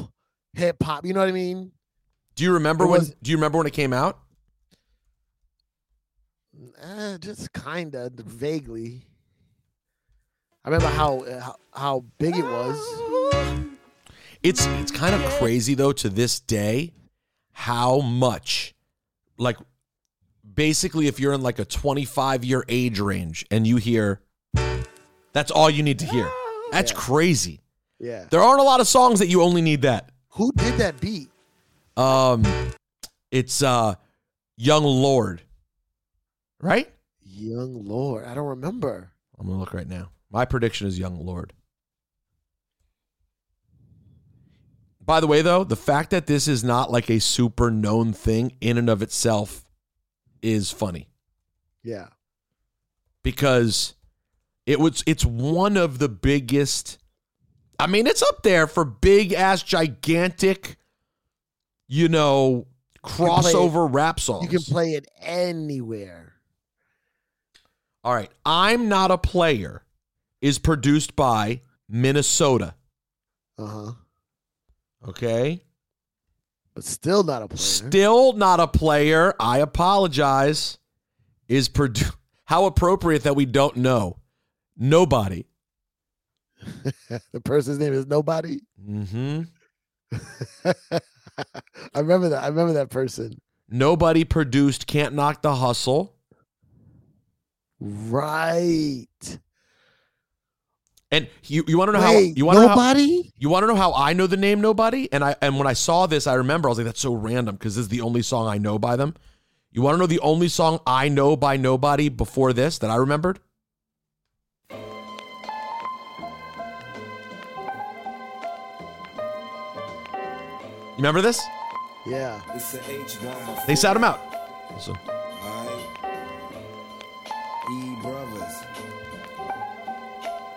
hip hop. You know what I mean? Do you remember when? Do you remember when it came out? Eh, just kind of vaguely. I remember how, uh, how how big it was. It's it's kind of crazy though to this day how much like basically if you're in like a 25 year age range and you hear that's all you need to hear. That's Yeah. crazy. Yeah. There aren't a lot of songs that you only need that. Who did that beat? Um it's uh Young Lord. Right? Young Lord. I don't remember. I'm going to look right now. My prediction is Young Lord. By the way, though, the fact that this is not like a super known thing in and of itself is funny Yeah. because it was it's one of the biggest I mean, it's up there for big ass gigantic you know can play it- crossover rap songs. You can play it anywhere. All right, I'm not a player is produced by Minnesota, Uh huh. okay? But still not a player. Still not a player. I apologize. Is produced. how appropriate that we don't know. Nobody. the person's name is nobody. hmm I remember that. I remember that person. Nobody produced Can't Knock the Hustle. Right. And you, you want to know how you want know how, nobody? you want to know how I know the name Nobody? And I and when I saw this, I remember I was like, that's so random because this is the only song I know by them. You want to know the only song I know by Nobody before this that I remembered? Remember this? Yeah. It's the H1. They sat him out. Listen. E brothers.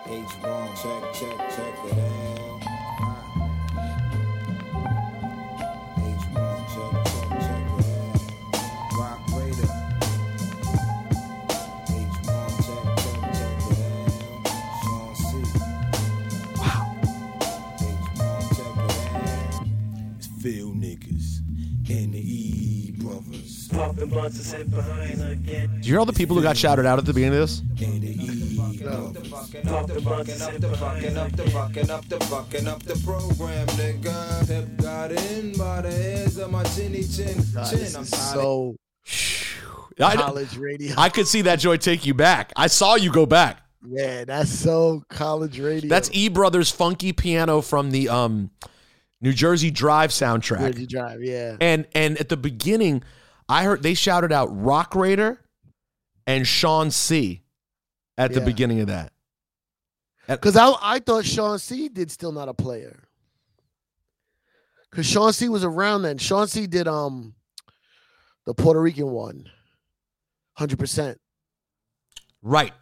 H1. Check, check, check it out. Brothers. Popping blunts and sit behind again. Do you hear all the people who got shouted out at the beginning of this? Up the fucking up the fucking up the fucking up the fucking up the program, nigga. Hip got in by the hairs of my chinny chin chin. this I'm is so I, college radio. I could see that joy take you back. I saw you go back. yeah, that's so college radio. That's E Brothers funky piano from the um New Jersey Drive soundtrack. Jersey Drive. Yeah. And and at the beginning, I heard they shouted out Roc Raida and Sean C. at the beginning of that. Because I I thought Sean C did still not a player. Because Sean C was around then. Sean C did um the Puerto Rican one. Hundred percent. Right.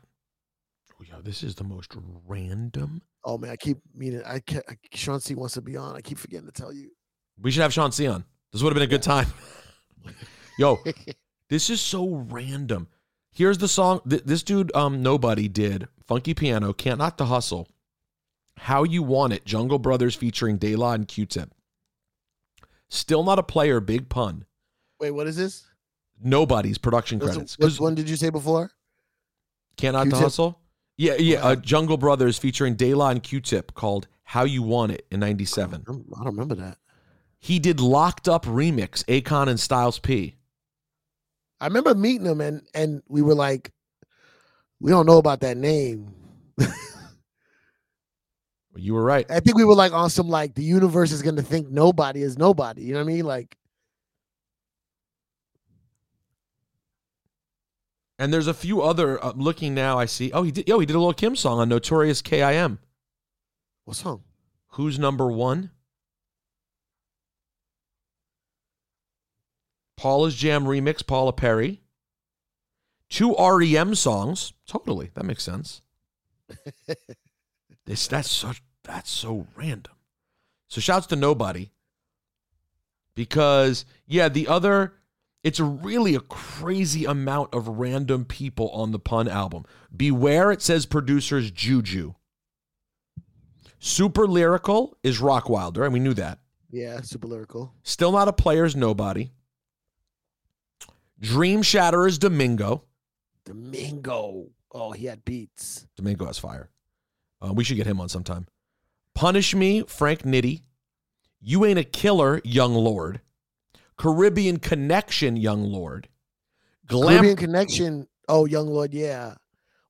Oh, yo, this is the most random. Oh man, I keep meaning I, ca I Sean C wants to be on. I keep forgetting to tell you. We should have Sean C on. This would have been a good time. Yo, this is so random. Here's the song. th- This dude, um, nobody did. Funky piano, can't not the hustle. How you want it? Jungle Brothers featuring De La and Q-Tip. Still not a player. Big pun. Wait, what is this? Nobody's production What's- credits. Which one did you say before? can't the Q-Tip? hustle. Yeah, yeah. Uh, Jungle Brothers featuring De La and Q-Tip called "How You Want It" in '97. I don't I don't remember that. He did "Locked Up" remix. Akon and Styles P. I remember meeting him and and we were like, we don't know about that name. You were right. I think we were like on some like the universe is gonna think nobody is nobody. You know what I mean? Like And there's a few other. Uh, looking now, I see. Oh, he did. Yo, he did a little Kim song on Notorious K.I.M. what song? Who's number one? Paula's Jam remix, Paula Perry. Two REM songs. Totally, that makes sense. this that's such that's so random. So shouts to nobody. Because yeah, the other it's really a crazy amount of random people on the pun album. Beware it says producers Juju. Super lyrical is Rockwilder, and we knew that. Yeah, super lyrical. Still not a player's nobody. Dream Shatter is Domingo. Domingo. Oh, he had beats. Domingo has fire. Uh, we should get him on sometime. Punish Me, Frank Nitty. You Ain't a Killer, Young Lord. Caribbean Connection, Young Lord. Glam- Caribbean Connection. Oh, Young Lord, yeah.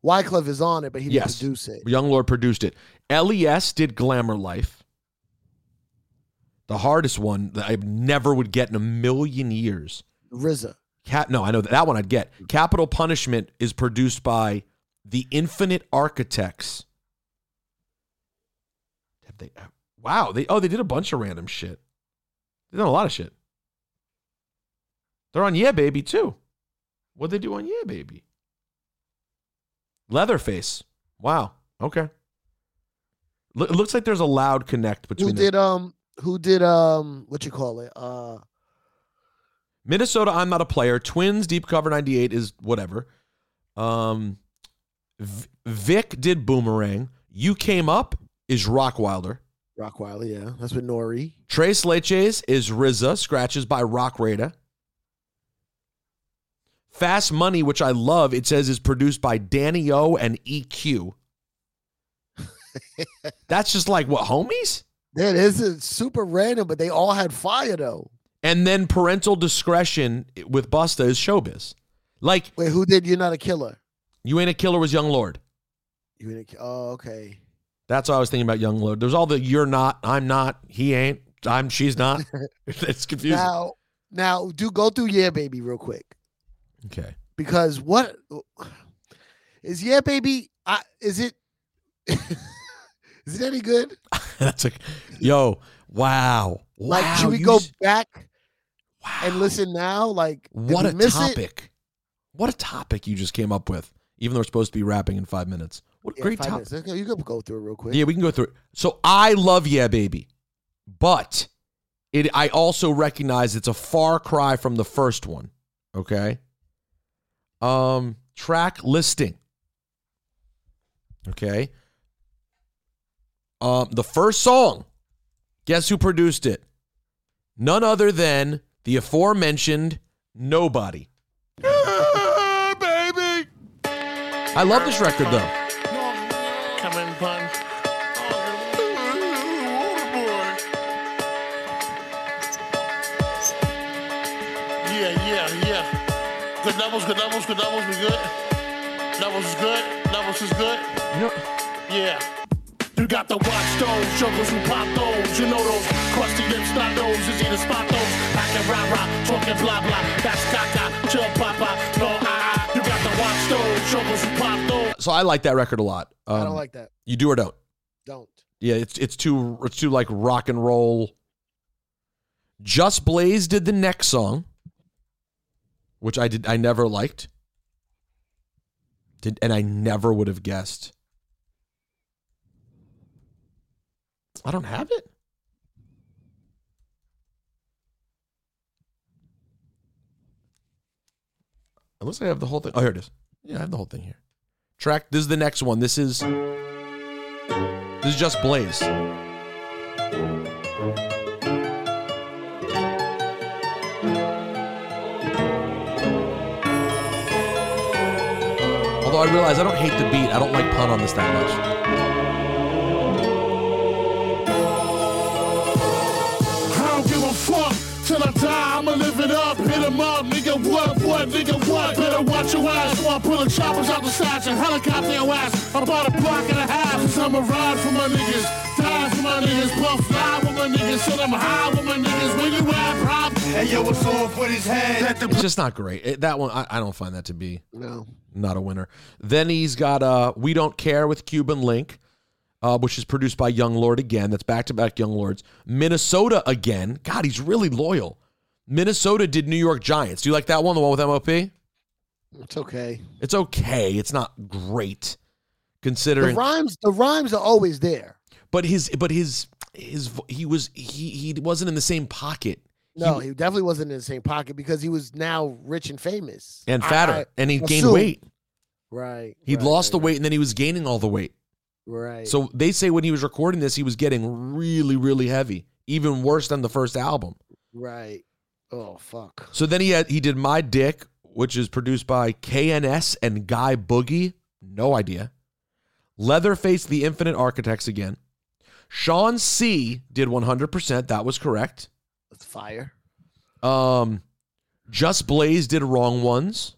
Wyclef is on it, but he didn't yes, produce it. Young Lord produced it. Les did Glamour Life. The hardest one that I never would get in a million years. RZA. Cat, no, I know that, that one I'd get. Capital Punishment is produced by the Infinite Architects. Have they? Wow, they oh they did a bunch of random shit. They did a lot of shit. They're on Yeah Baby too. What'd they do on Yeah Baby? Leatherface. Wow. Okay. It looks like there's a loud connect between Who did um who did um what you call it? Uh Minnesota, I'm not a player. Twins, Deep Cover 98 is whatever. Um, V- Vic did Boomerang. You Came Up is Rockwilder. Rockwilder, yeah. That's with Nori. Tres Leches is RZA. Scratches by Roc Raida. Fast Money, which I love, it says is produced by Danny O and EQ. That's just like what, homies? That is super random, but they all had fire though. And then Parental Discretion with Busta is Showbiz. Like, Wait, who did You're Not a Killer? You Ain't a Killer was Young Lord. You ain't a, oh, okay. That's what I was thinking about Young Lord. There's all the you're not, I'm not, he ain't, I'm, she's not. it's confusing. Now, now do go through Yeah Baby real quick. okay. Because what is Yeah Baby? I, is it is it any good? That's a, yo, wow. Like, wow, should we go s- back and listen now? Like, What a miss it? topic. What a topic you just came up with, even though we're supposed to be rapping in five minutes. What a Yeah, great topic. minutes. You can go through it real quick. Yeah, we can go through it. So I love Yeah Baby, but it I also recognize it's a far cry from the first one. Okay. Um, track listing. Okay. Um, the first song. Guess who produced it? None other than the aforementioned Nobody. Yeah, baby. I love this record though. Come in, pun. Yeah, yeah, yeah. Good levels, good levels, good levels. We good. Levels is good. Levels is good. Yeah. You got the watch those, jugglers who pop those. You know those crusty lips, not those. Is either spot those. I can rah rah, talking blah blah. That's caca, chill papa. No ah ah. You got the watch those, jugglers who pop those. so I like that record a lot. Um, I don't like that. You do or don't? Don't. Yeah, it's it's too it's too like rock and roll. Just Blaze did the next song, which I did I never liked. Did and I never would have guessed. I don't have it. Looks I have the whole thing. Oh, here it is. Yeah, I have the whole thing here. Track. This is the next one. This is this is just Blaze. Although I realize I don't hate the beat. I don't like pun on this that much. What, what, nigga, what? Better watch your ass, or I pull the choppers out the sacks and helicopter your ass. About a block and a half. Cause I'm a ride for my niggas, die for my niggas, puff fly with my niggas, sit 'em high with my niggas. Where you at, prop? Hey, yo, what's off with his head? Let It's just not great. It- that one, I, I don't find that to be No. not a winner. Then he's got uh, "We Don't Care" with Cuban Link, uh, which is produced by Young Lord again. That's back to back Young Lords. Minnesota again. God, he's really loyal. Minnesota did New York Giants. Do you like that one? The one with MOP? It's okay. It's okay. It's not great considering The rhymes, the rhymes are always there. but his, but his, his, he was he he wasn't in the same pocket No, he, definitely wasn't in the same pocket because he was now rich and famous and fatter, I and he gained weight. Right. He'd right, lost the right, weight, and then he was gaining all the weight. Right. So they say when he was recording this, he was getting really, really heavy, even worse than the first album. Right. Oh fuck. So then he had he did My Dick, which is produced by KNS and Guy Boogie. No idea. Leatherface, The Infinite Architects again. Sean C did 100%. That was correct. That's fire. Um, Just Blaze did Wrong Ones.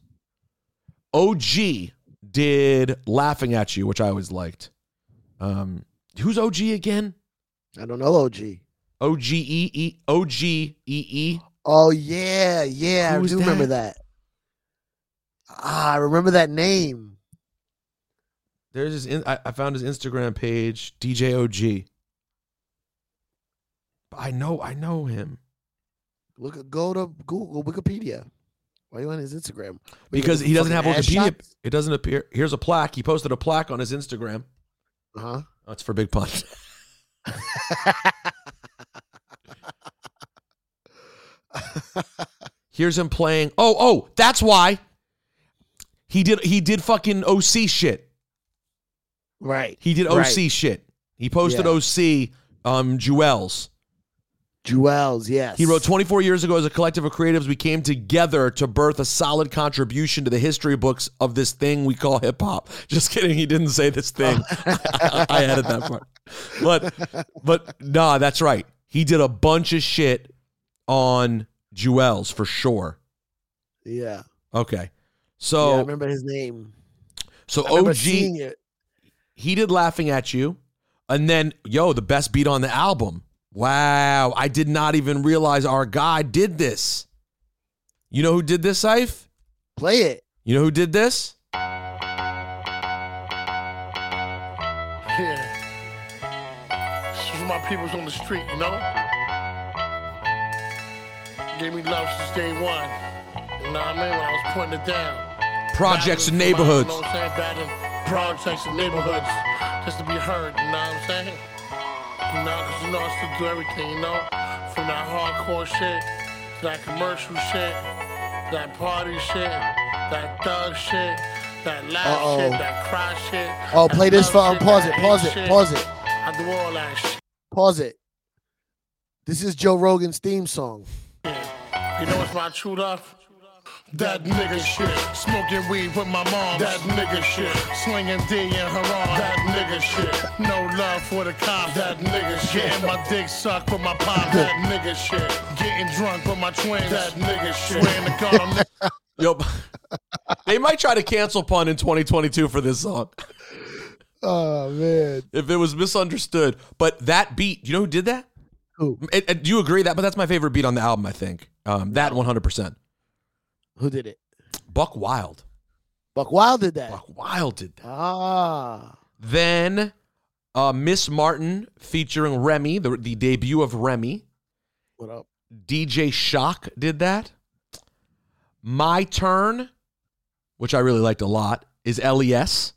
OG did Laughing at You, which I always liked. Um, who's OG again? I don't know OG. O G E E O G E E. Oh yeah, yeah. Who's I do remember that? that. Ah, I remember that name. There's his. In, I, I found his Instagram page, DJ OG. I know, I know him Look at go to Google Wikipedia. Why are you on his Instagram? What, because he doesn't have Wikipedia. shots? It doesn't appear. Here's a plaque. He posted a plaque on his Instagram. Uh-huh. Oh, it's for Big Pun. Here's him playing. Oh, oh, that's why. He did. He did fucking OC shit. Right. He did OC Right. shit. He posted Yeah. OC. Um, Jewelz. Jewelz, yes. He wrote 24 years ago as a collective of creatives, we came together to birth a solid contribution to the history books of this thing we call hip hop. Just kidding. He didn't say this thing. I added that part. But, but nah, that's right. He did a bunch of shit on Jewelz for sure. Yeah. Okay. yeah. So, I remember his name. so I remember OG, it. he did Laughing at You. And then, yo, the best beat on the album. Wow. I did not even realize our guy did this. You know who did this, Saif? Play it. You know who did this? Yeah. This is my peoples on the street, you know? Gave me love since day one. You know what I mean? When I was putting it down. Projects and Battling for my- neighborhoods. You know what I'm saying? Battling projects and neighborhoods. Just to be heard, you know what I'm saying? You know, cause you know I still do everything, you know? From that hardcore shit, to that commercial shit, that party shit, that thug shit, that laugh Uh-oh. shit, that cry shit. Oh, play this for um, pause it, pause it, pause it, I do all that shit. pause it. This is Joe Rogan's theme song. You know what's my true love? That nigga shit. Smoking weed with my mom. That nigga shit. Slinging D in her arm. That nigga shit. No love for the cops. That nigga shit. Getting my dick sucked with my pop. That nigga shit. Getting drunk with my twins. That nigga shit. Swearing to God, I'm never Yup. they might try to cancel pun in 2022 for this song Oh man. if it was misunderstood. But that beat, you know who did that? Who? And- and do you agree that? But that's my favorite beat on the album. I think um, that 100. percent Who did it? Buck Wild. Buck Wild did that. Buck Wild did that. Ah. Then uh, Miss Martin featuring Remy, the, the debut of Remy. What up? DJ Shock did that. My Turn, which I really liked a lot, is LES.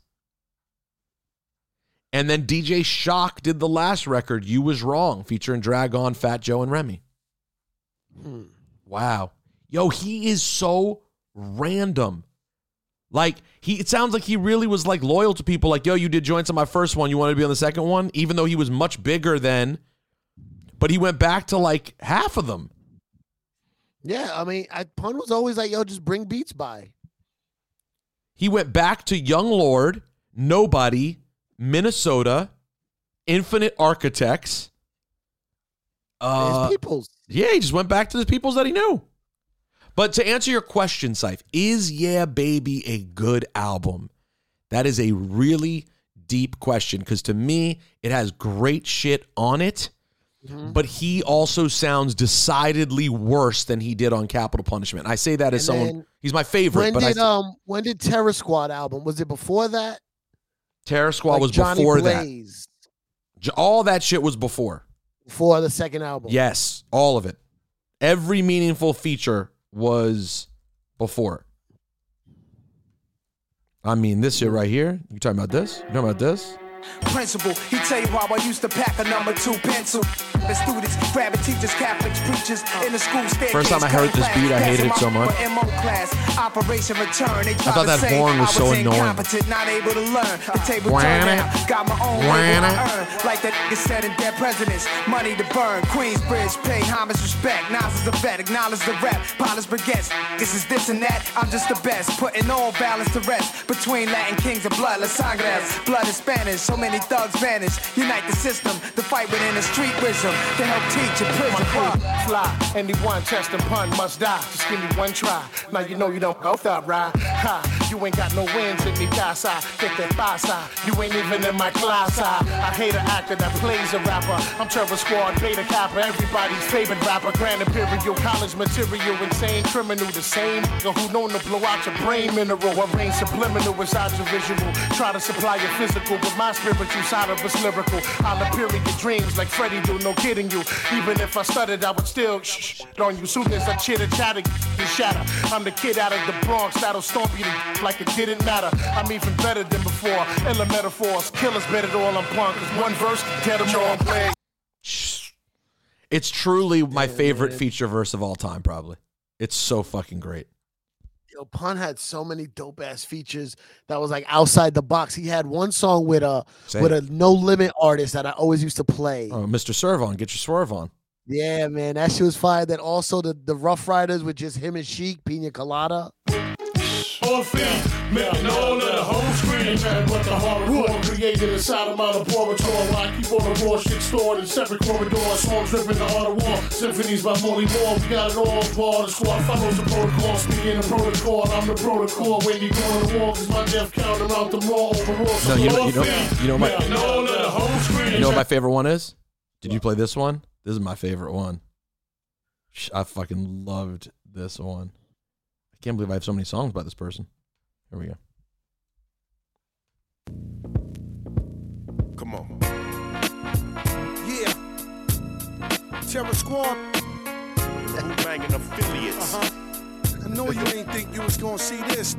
And then DJ Shock did the last record, You Was Wrong, featuring Dragon, Fat Joe, and Remy. Hmm. Wow. Yo, he is so random. Like he it sounds like he really was like loyal to people like, yo, you did joints on my first one, you wanted to be on the second one, even though he was much bigger then. But he went back to like half of them. Yeah, I mean, I, Pun was always like, "Yo, just bring beats by." He went back to Young Lord, Nobody, Minnesota, Infinite Architects. Uh, His peoples. Yeah, he just went back to the peoples that he knew. But to answer your question, Syph, is Yeah Baby a good album? That is a really deep question because to me, it has great shit on it, Mm-hmm. but he also sounds decidedly worse than he did on Capital Punishment. I say that as And someone, he's my favorite, When but I did um when did Terror Squad album? Was it before that? Terror Squad Like was Johnny before that. Blaze, J- All that shit was before. Before the second album. Yes, all of it. Every meaningful feature was before. I mean, this shit right here. You talking about this? You talking about this? Principal, he tell you how I used to pack a number two pencil. The students, grabbing teachers, Catholics, preachers in the school staircase. First time I heard this beat, I hated it so much. Operation Return. They try thought that horn was so annoying. incompetent, not able to learn. The table turned down, got my own way Wah-na. earn. Like that nigga said in Dead Presidents, money to burn. Queensbridge, pay homage, respect. Nas is a vet, acknowledge the rap. Polish baguettes, this is this and that. I'm just the best, putting all balance to rest. Between Latin kings and blood, Las Sangres. Blood is Spanish, so many thugs vanish. Unite the system, the fight within the street wisdom. To help teach a prison. Fuck. Fly, anyone test and pun must die. Just give me one try. Now you know you don't go that right. Ha, you ain't got no wins in me casa. Get that pasa. You ain't even in my class. I, I hate an actor that plays a rapper. I'm Terror Squad, Beta Kappa, everybody's favorite rapper. Grand Imperial, college material, insane criminal. The same who known to blow out your brain mineral. Arrange subliminal inside your visual. Try to supply your physical, but my spiritual side of it's lyrical. I'll appear in your dreams like Freddie do, no kidding you. Even if I stuttered, I would still shh, on you. Soon as I chitter chatter, you shatter. I'm the kid out of the Bronx that'll stomp you like it didn't matter. I'm even better than before. Ella metaphors, killers better than all I'm punk. Cause one verse, get them all play. It's truly my favorite feature verse of all time, probably. It's so fucking great. Yo, Pun had so many dope ass features that was like outside the box. He had one song with a Say with a no limit artist that I always used to play. Oh, Mr. Serve on, get your swerve on. Yeah, man, that shit was fire. Then also the the Ruff Ryders with just him and Sheik, Pina Colada. All feet, making all of the whole screen. What the war created inside of my laboratory. I keep all the raw shit stored in separate corridors. Songs dripping the art of war. Symphonies by Molly Moore. We got it all. Ball the squad follows the protocol. Speaking the protocol, I'm the protocol. When you go to war, cause my death count around the raw overall. No, you know, you know, you know my, all of the whole screen. you know what my favorite one is? Did you play this one? This is my favorite one. I fucking loved this one. I can't believe I have so many songs by this person. Here we go. Come on. Yeah. Terror Squad. The banging affiliates. Uh-huh. I know you ain't think you was gonna see this.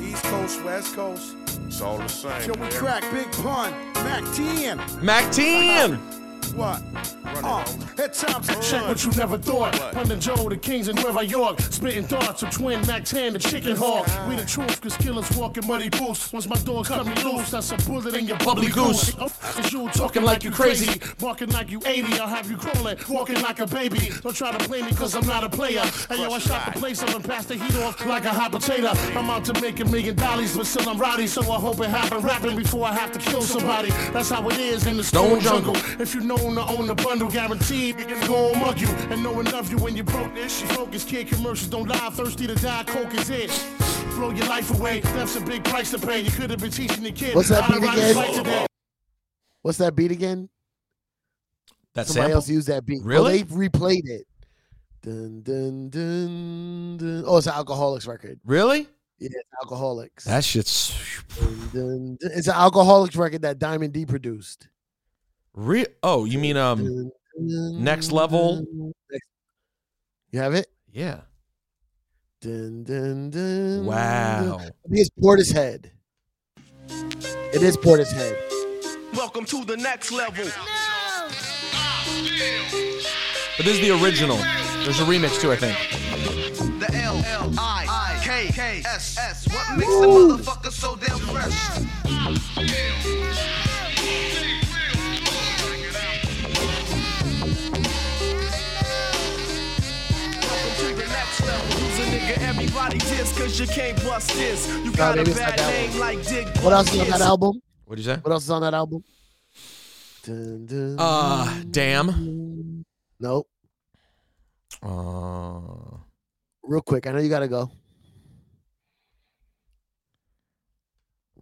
East Coast, West Coast. It's all the same. Yo, we man. crack Big Pun, Mack 10. Mack 10! What? Uh, at times I Check what you never thought. And Joe, the kings in Nueva York. Spitting thoughts of twin Mac 10, the chicken hawk. We the truth, cause killers walk in muddy boots. Once my dogs cut me loose, that's a bullet in your bubbly goose. Oh, Cause you talking like you crazy. Barking like you 80, I'll have you crawling. Walking like a baby. Don't try to play me cause I'm not a player. Hey yo, I shot the place up and passed the heat off like a hot potato. I'm out to make a million dollars, but still I'm rowdy. So I hope it happen rapping before I have to kill somebody. That's how it is in the stone jungle. If you know to own the bundle, guaranteed you can go and mug you. And no one love you when you broke this. You focus, kid commercials don't lie. Thirsty to die, coke is it. Blow your life away. That's a big price to pay. You could have been teaching the kid. What's that beat again? bike today. What's that beat again? That Somebody sample? else used that beat. Oh, really? Well, they replayed it. Dun, dun, dun, dun. Oh, it's an Alkaholiks record. Really? Yeah, it's Alkaholiks. That shit's Dun, dun, dun. It's an Alkaholiks record that Diamond D produced. Real. Oh, you mean um? Dun, dun, Next Level? You have it? Yeah. Dun, dun, dun, Wow. dun. I think it's Portishead. It is Portishead. Welcome to the next level. But this is the original. There's a remix too, I think. The L L I K K S S. What makes the motherfucker so damn fresh? Nigga everybody diss cause you can't bust this. You got a maybe it's not bad that name like Dick What else is on that album? What'd you say? What else is on that album? Dun, dun, Uh, damn. Nope. Uh, Real quick. I know you got to go.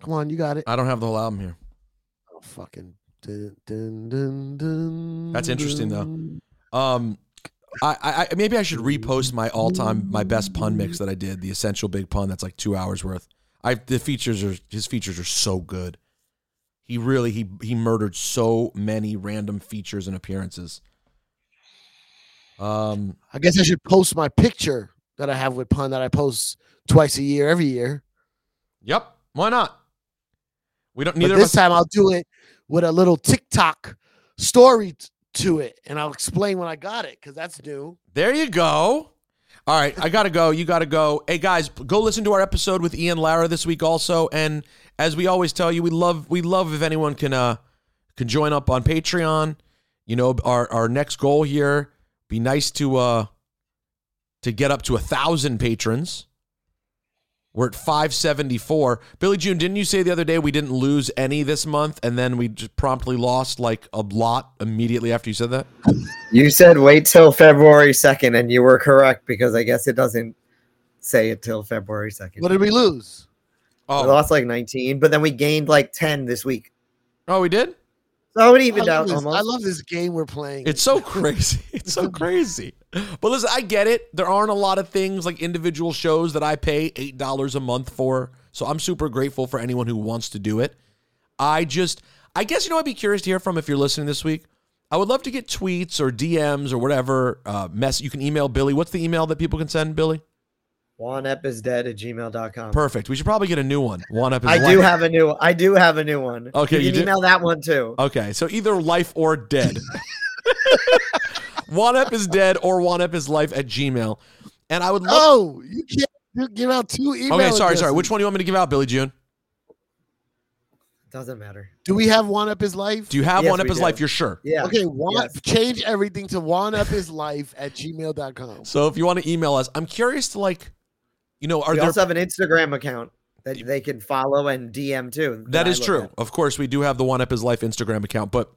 Come on, you got it. I don't have the whole album here. Oh, fucking. Dun, dun, dun, dun, That's interesting, though. Um, I, I I- maybe I should repost my all time my best pun mix that I did, the essential big pun. That's like two hours worth. I the features are his features are so good. He really he he murdered so many random features and appearances. Um, I guess I should post my picture that I have with pun that I post twice a year, every year. yep. Why not? We don't. But Neither of this us. time I'll do it with a little TikTok story to it, and I'll explain when I got it because that's new. There you go. All right, I gotta go. You gotta go. Hey guys, go listen to our episode with Ian Lara this week also. And as we always tell you, we love we love if anyone can uh can join up on Patreon. You know, our our next goal here be nice to uh to get up to a thousand patrons. We're at 574. Billy June, didn't you say the other day we didn't lose any this month and then we just promptly lost like a lot immediately after you said that? You said wait till February 2nd, and you were correct because I guess it doesn't say it till February 2nd. What did we lose? Oh. We lost like 19, but then we gained like 10 this week. Oh, we did? So it I evened love, out this, almost. I love this game we're playing. It's so crazy. It's so crazy. But listen, I get it. There aren't a lot of things like individual shows that I pay $8 a month for. So I'm super grateful for anyone who wants to do it. I just, I guess, you know, I'd be curious to hear from if you're listening this week. I would love to get tweets or DMs or whatever. Uh, mess. You can email Billy. What's the email that people can send, Billy? Juan Ep is dead at gmail.com. Perfect. We should probably get a new one. Juan Ep. is I life. do have a new I do have a new one. Okay, you you can do? email that one too. Okay, so either life or dead. Juan Ep is dead or Juan Ep is life at Gmail. And I would love. Oh, you can't you give out two emails. okay, sorry, sorry. Which one do you want me to give out, Billy June? Doesn't matter. Do we have Juan Ep his life? Do you have Yes, Juan Ep his do. life? You're sure. Yeah. Okay, one, Yes. change everything to Juan Ep his life at gmail.com. So if you want to email us, I'm curious to like, you know, are we there? also have an Instagram account that they can follow and DM too. that I true. at. Of course, we do have the Juan Ep His Life Instagram account, but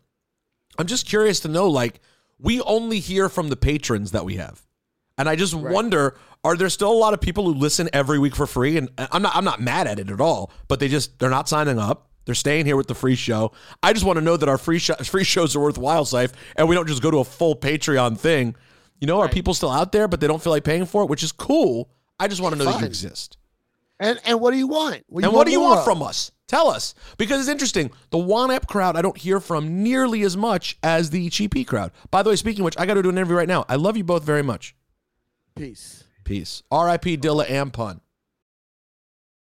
I'm just curious to know, like, we only hear from the patrons that we have, and I just wonder, are there still a lot of people who listen every week for free? And I'm not, I'm not mad at it at all, but they just they're not signing up. They're staying here with the free show. I just want to know that our free sh- free shows are worthwhile, Saif, and we don't just go to a full Patreon thing. You know, are people still out there, but they don't feel like paying for it, which is cool. I just want to know that you exist. And and what do you want? What and what do you want of? from us? Tell us. Because it's interesting. The Juan Ep crowd, I don't hear from nearly as much as the Cheapy crowd. By the way, speaking of which, I got to do an interview right now. I love you both very much. Peace. Peace. R.I.P. Dilla and Pun.